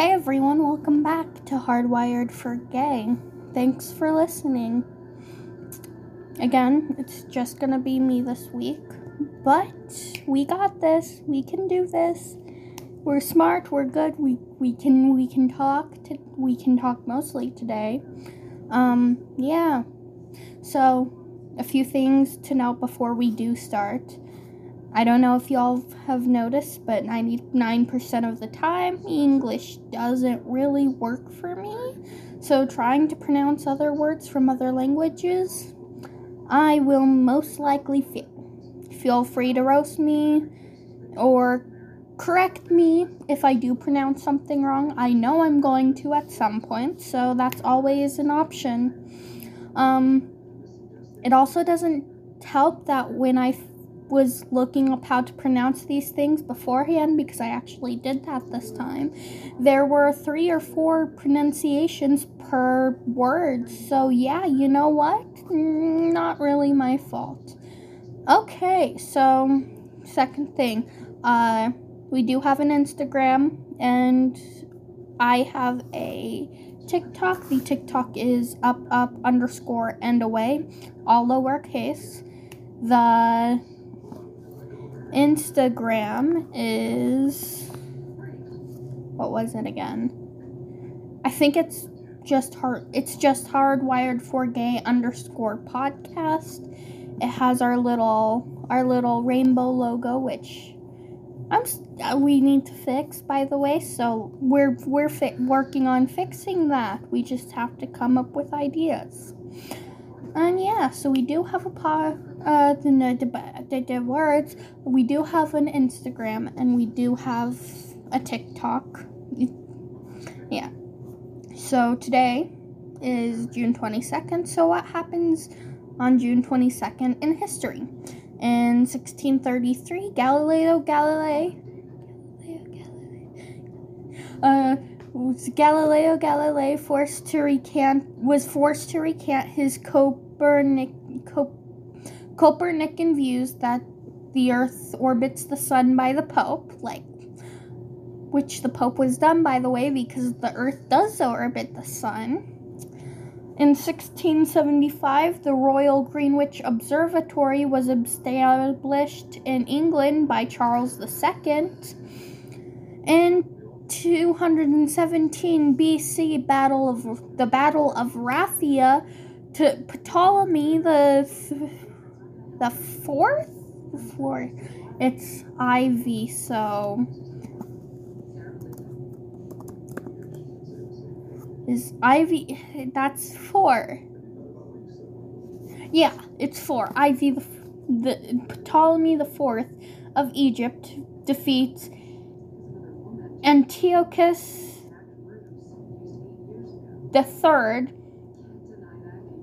Hey everyone, welcome back to Hardwired for Gay. Thanks for listening. Again, it's just gonna be me this week, but we got this. We can do this. We're smart. We're good. We we can we can talk. To, we can talk mostly today. Um, yeah. So, a few things to note before we do start. I don't know if y'all have noticed, but 99% of the time, English doesn't really work for me. So, trying to pronounce other words from other languages, I will most likely fail. Feel free to roast me or correct me if I do pronounce something wrong. I know I'm going to at some point, so that's always an option. Um, it also doesn't help that when I was looking up how to pronounce these things beforehand because I actually did that this time. There were three or four pronunciations per word. So, yeah, you know what? Not really my fault. Okay, so second thing, uh, we do have an Instagram and I have a TikTok. The TikTok is up, up, underscore, and away, all lowercase. The Instagram is what was it again? I think it's just hard it's just hardwired for gay underscore podcast. It has our little our little rainbow logo which I'm uh, we need to fix by the way, so we're we're fi- working on fixing that. We just have to come up with ideas. And yeah, so we do have a pod uh, the, the, the, the words. We do have an Instagram and we do have a TikTok. Yeah. So today is June 22nd. So, what happens on June 22nd in history? In 1633, Galileo Galilei. Uh, Galileo Galilei forced to recant was forced to recant his Copernic, Cop, Copernican views that the Earth orbits the Sun by the Pope, like which the Pope was done, by the way, because the Earth does orbit the Sun. In 1675, the Royal Greenwich Observatory was established in England by Charles II. In 217 BC, Battle of the Battle of Raphia, to Ptolemy the the fourth? Fourth. It's ivy so. Is ivy that's four. Yeah it's four. Ivy the, the ptolemy the fourth of egypt defeats antiochus the third.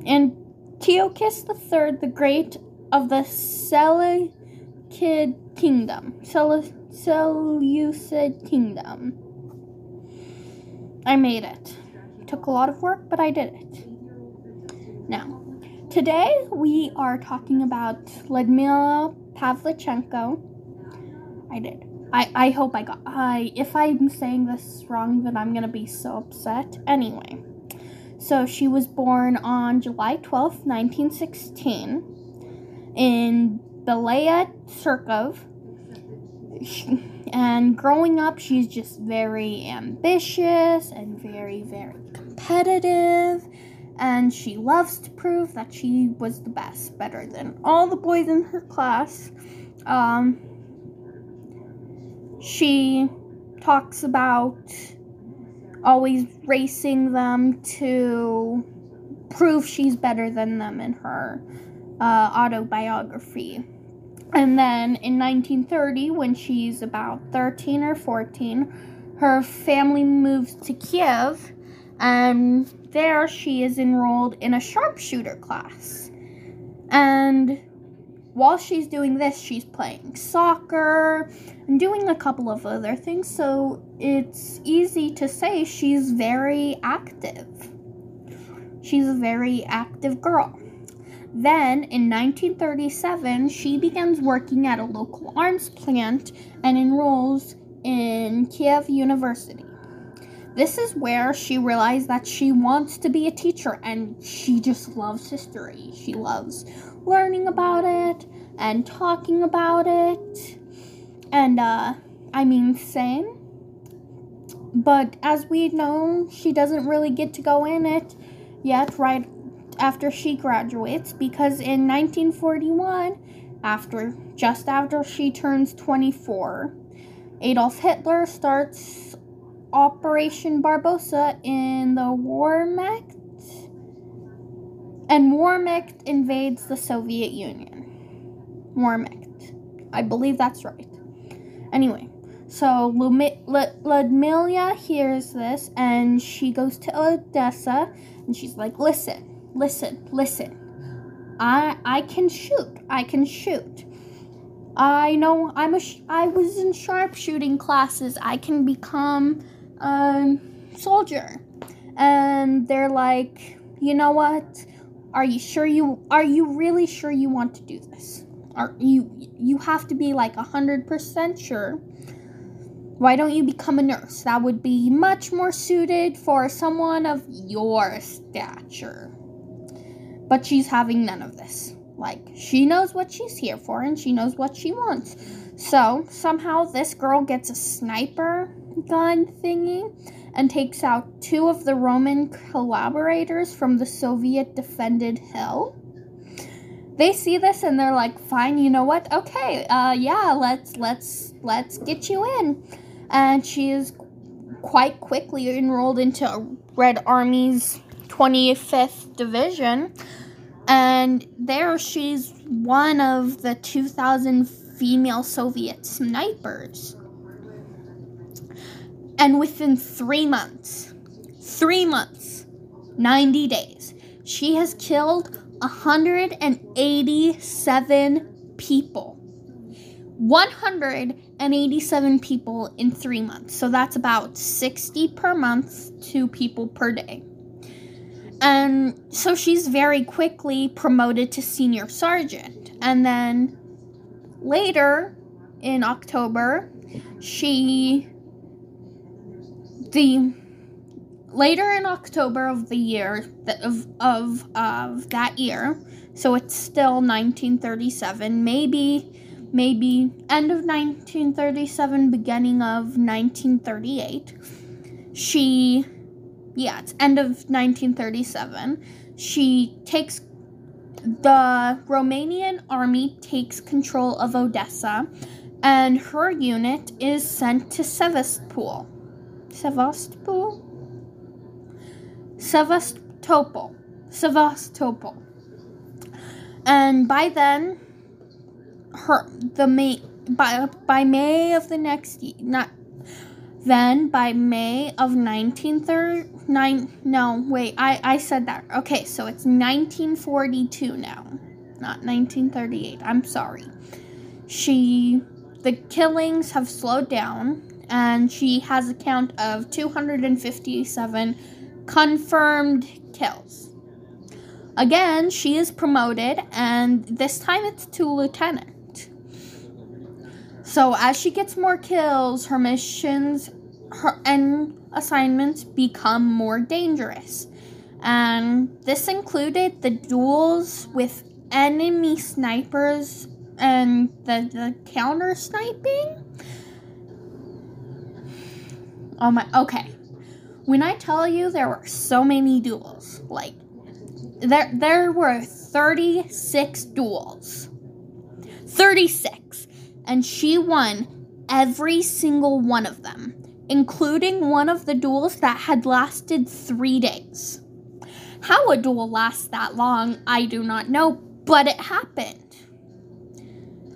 Antiochus the third the great of the Seleucid kingdom. Seleucid kingdom. I made it. Took a lot of work, but I did it. Now, today we are talking about Lyudmila Pavlichenko. I did. I, I hope I got I if I'm saying this wrong then I'm gonna be so upset. Anyway. So she was born on July 12th, 1916 in Belaya Tserkov. And growing up, she's just very ambitious and very, very competitive. And she loves to prove that she was the best, better than all the boys in her class. Um, she talks about always racing them to prove she's better than them in her uh, autobiography. And then in 1930, when she's about 13 or 14, her family moves to Kiev, and there she is enrolled in a sharpshooter class. And while she's doing this, she's playing soccer and doing a couple of other things, so it's easy to say she's very active. She's a very active girl. Then, in 1937, she begins working at a local arms plant and enrolls in Kiev University. this is where she realized that she wants to be a teacher and she just loves history. She loves learning about it and talking about it. And, uh, I mean, same. But as we know, she doesn't really get to go in it yet, right after she graduates, because in 1941, after just after she turns 24, Adolf Hitler starts Operation Barbarossa in the Wehrmacht, and Wehrmacht invades the Soviet Union. Wehrmacht. I believe that's right. Anyway, so Ludmilla hears this and she goes to Odessa and she's like, "Listen, listen, listen. I I can shoot. I can shoot. I know I'm a sh- I was in sharpshooting classes. I can become a soldier." And they're like, "You know what? Are you sure you are you really sure you want to do this? Are you you have to be like a 100% sure." Why don't you become a nurse? That would be much more suited for someone of your stature. But she's having none of this. Like, she knows what she's here for and she knows what she wants. So, somehow, this girl gets a sniper gun thingy and takes out two of the Roman collaborators from the Soviet defended hill. They see this and they're like, "Fine, you know what? Okay, uh, yeah, let's let's let's get you in." and she is quite quickly enrolled into Red Army's 25th Division. And there she's one of the 2,000 female Soviet snipers. And within three months, three months, 90 days, she has killed 187 people. 187 people in three months. So that's about 60 per month, two people per day. And so she's very quickly promoted to senior sergeant. And then later in October, she. The later in October of the year of of of that year, so it's still 1937, maybe maybe end of 1937, beginning of 1938. She, yeah, it's end of 1937. She takes the Romanian army takes control of Odessa, and her unit is sent to Sevastopol. Sevastopol? Sevastopol. Sevastopol. And by then, her the May by by May of the next not then by May of 1939 no wait I I said that. Okay so it's 1942 now not 1938 I'm sorry. She the killings have slowed down and she has a count of 257 confirmed kills. Again she is promoted and this time it's to lieutenant. So as she gets more kills, her missions her and assignments become more dangerous. And this included the duels with enemy snipers and the, the counter sniping. Oh my, okay. When I tell you there were so many duels, like there there were 36 duels. 36 and she won every single one of them, including one of the duels that had lasted three days. How a duel lasts that long, I do not know, but it happened.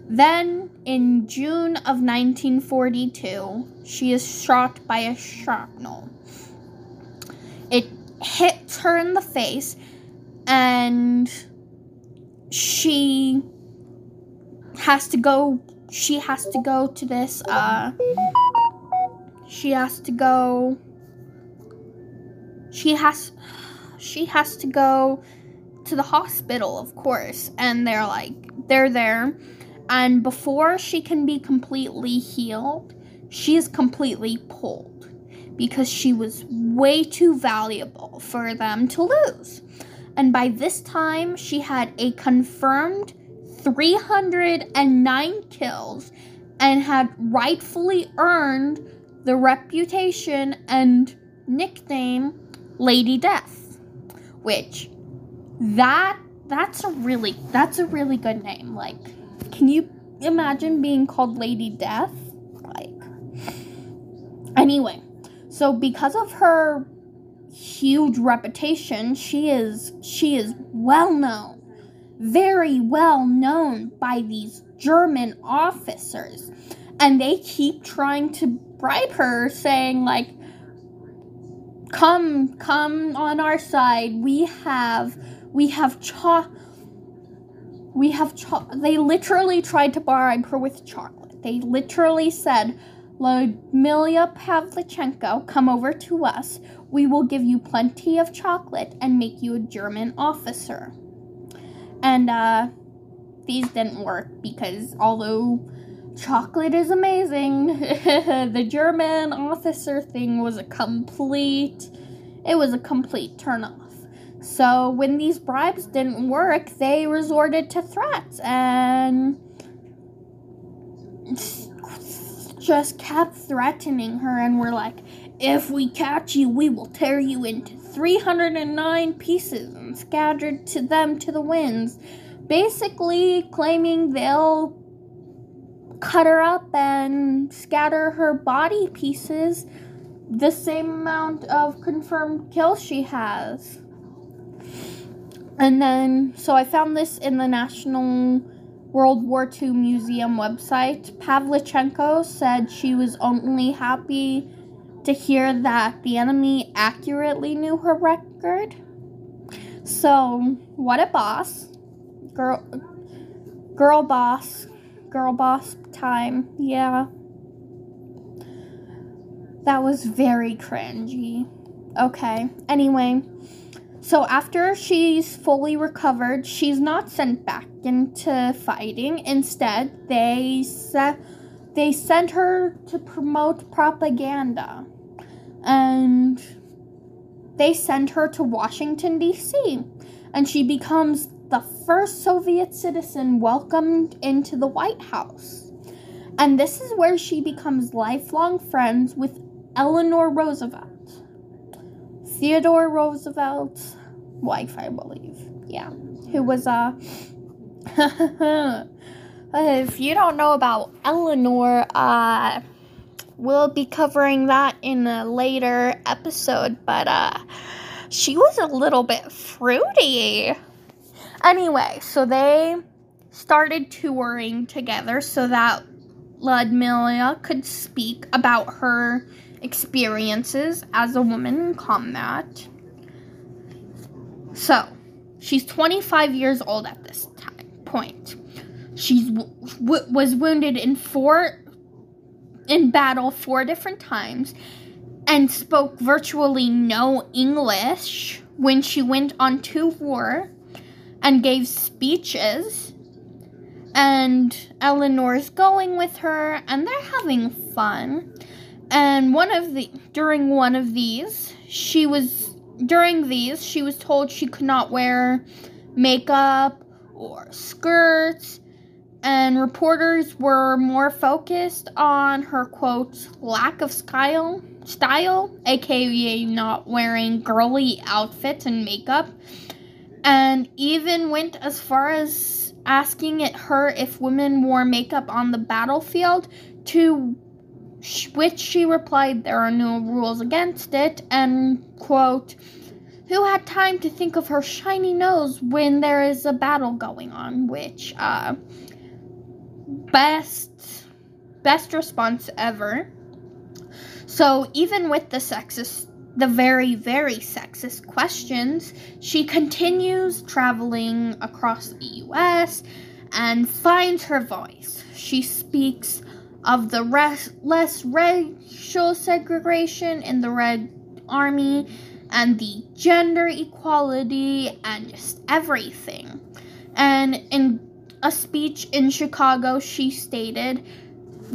Then, in June of 1942, she is shot by a shrapnel. It hits her in the face, and she has to go she has to go to this uh she has to go she has she has to go to the hospital of course and they're like they're there and before she can be completely healed she is completely pulled because she was way too valuable for them to lose. And by this time, she had a confirmed 309 kills and had rightfully earned the reputation and nickname Lady Death, which that that's a really that's a really good name. Like, can you imagine being called Lady Death? Like, anyway, so because of her huge reputation, she is she is well known, very well known by these German officers, and they keep trying to bribe her, saying like, "Come, come on our side. We have." We have cho- we have cho- they literally tried to bribe her with chocolate. They literally said, Ludmila Pavlichenko, come over to us. We will give you plenty of chocolate and make you a German officer. And uh, these didn't work because although chocolate is amazing, the German officer thing was a complete it was a complete turn off. So when these bribes didn't work, they resorted to threats and just kept threatening her and were like, if we catch you, we will tear you into 309 pieces and scattered to them to the winds. Basically, claiming they'll cut her up and scatter her body pieces the same amount of confirmed kills she has. And then, so I found this in the National World War II Museum website. Pavlichenko said she was only happy to hear that the enemy accurately knew her record. So, what a boss. Girl girl boss. Girl boss time. Yeah. That was very cringy. Okay. Anyway, so after she's fully recovered, she's not sent back into fighting. Instead, they se- they sent her to promote propaganda. And they send her to Washington D.C. and she becomes the first Soviet citizen welcomed into the White House. And this is where she becomes lifelong friends with Eleanor Roosevelt. Theodore Roosevelt's wife, I believe. Yeah, who was uh if you don't know about Eleanor, uh we'll be covering that in a later episode, but uh she was a little bit fruity. Anyway, so they started touring together so that Ludmilla could speak about her experiences as a woman in combat. So, she's 25 years old at this time point. She's w- was wounded in four in battle four different times and spoke virtually no English when she went on tour and gave speeches. And Eleanor's going with her and they're having fun. And one of the during one of these, she was during these, she was told she could not wear makeup or skirts, and reporters were more focused on her quote lack of style, style, aka not wearing girly outfits and makeup, and even went as far as asking it her if women wore makeup on the battlefield to which she replied there are no rules against it, and, quote, who had time to think of her shiny nose when there is a battle going on, which, uh, best, best response ever. So, even with the sexist, the very, very sexist questions, she continues traveling across the US and finds her voice. She speaks of the res- less racial segregation in the Red Army and the gender equality and just everything. And in a speech in Chicago, she stated,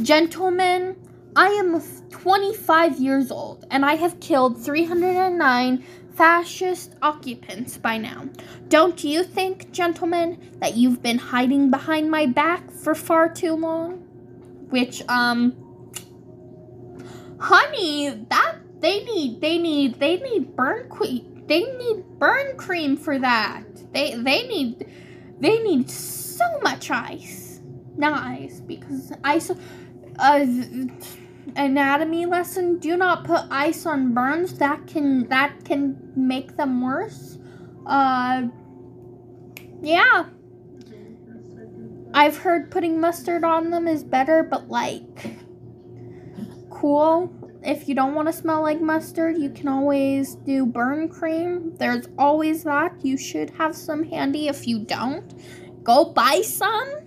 Gentlemen, I am 25 years old and I have killed 309 fascist occupants by now. Don't you think, gentlemen, that you've been hiding behind my back for far too long? Which, um, honey, that they need, they need, they need burn. They need burn cream for that. They, they need, they need so much ice, not ice, because ice, uh anatomy lesson do not put ice on burns. That can that can make them worse. Uh yeah. I've heard putting mustard on them is better but like cool. If you don't want to smell like mustard you can always do burn cream. There's always that. You should have some handy. If you don't go buy some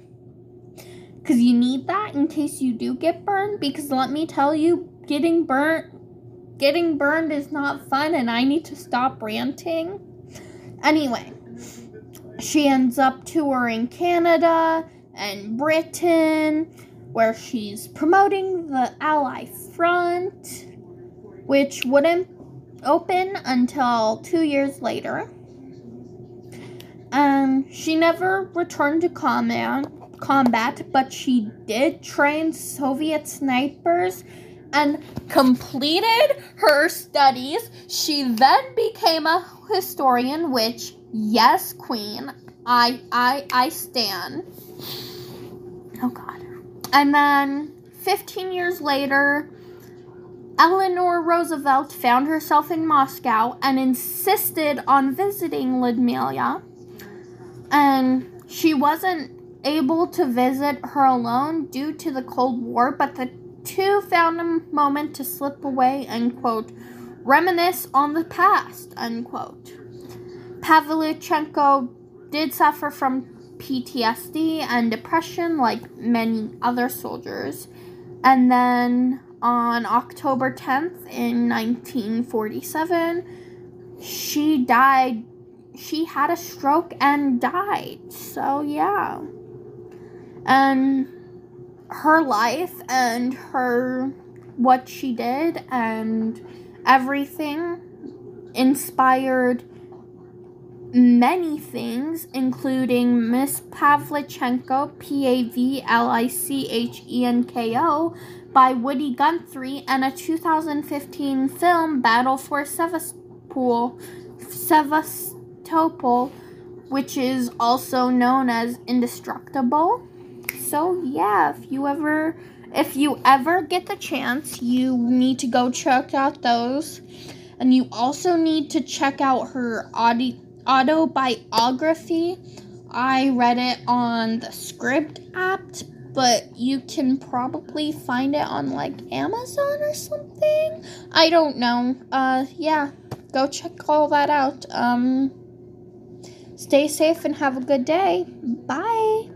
because you need that in case you do get burned because let me tell you getting burnt getting burned is not fun and i need to stop ranting. Anyway she ends up touring canada and britain where she's promoting the ally front which wouldn't open until two years later. Um, she never returned to combat combat, but she did train Soviet snipers and completed her studies. She then became a historian, which yes, queen, I I I stand. Oh god. And then 15 years later, Eleanor Roosevelt found herself in Moscow and insisted on visiting Lyudmila. And she wasn't able to visit her alone due to the Cold War, but the two found a moment to slip away and, quote, reminisce on the past, unquote. Pavlichenko did suffer from PTSD and depression like many other soldiers. And then on October 10th in 1947, she died. She had a stroke and died. So, yeah and her life and her what she did and everything inspired many things, including Miss Pavlichenko, P A V L I C H E N K O, by Woody Guthrie, and a 2015 film, Battle for Sevastopol, Sevastopol, which is also known as Indestructible so yeah, if you ever if you ever get the chance, you need to go check out those. And you also need to check out her audio, autobiography. I read it on the Scribd app, but you can probably find it on like Amazon or something. I don't know. Uh yeah, go check all that out. Um stay safe and have a good day. Bye.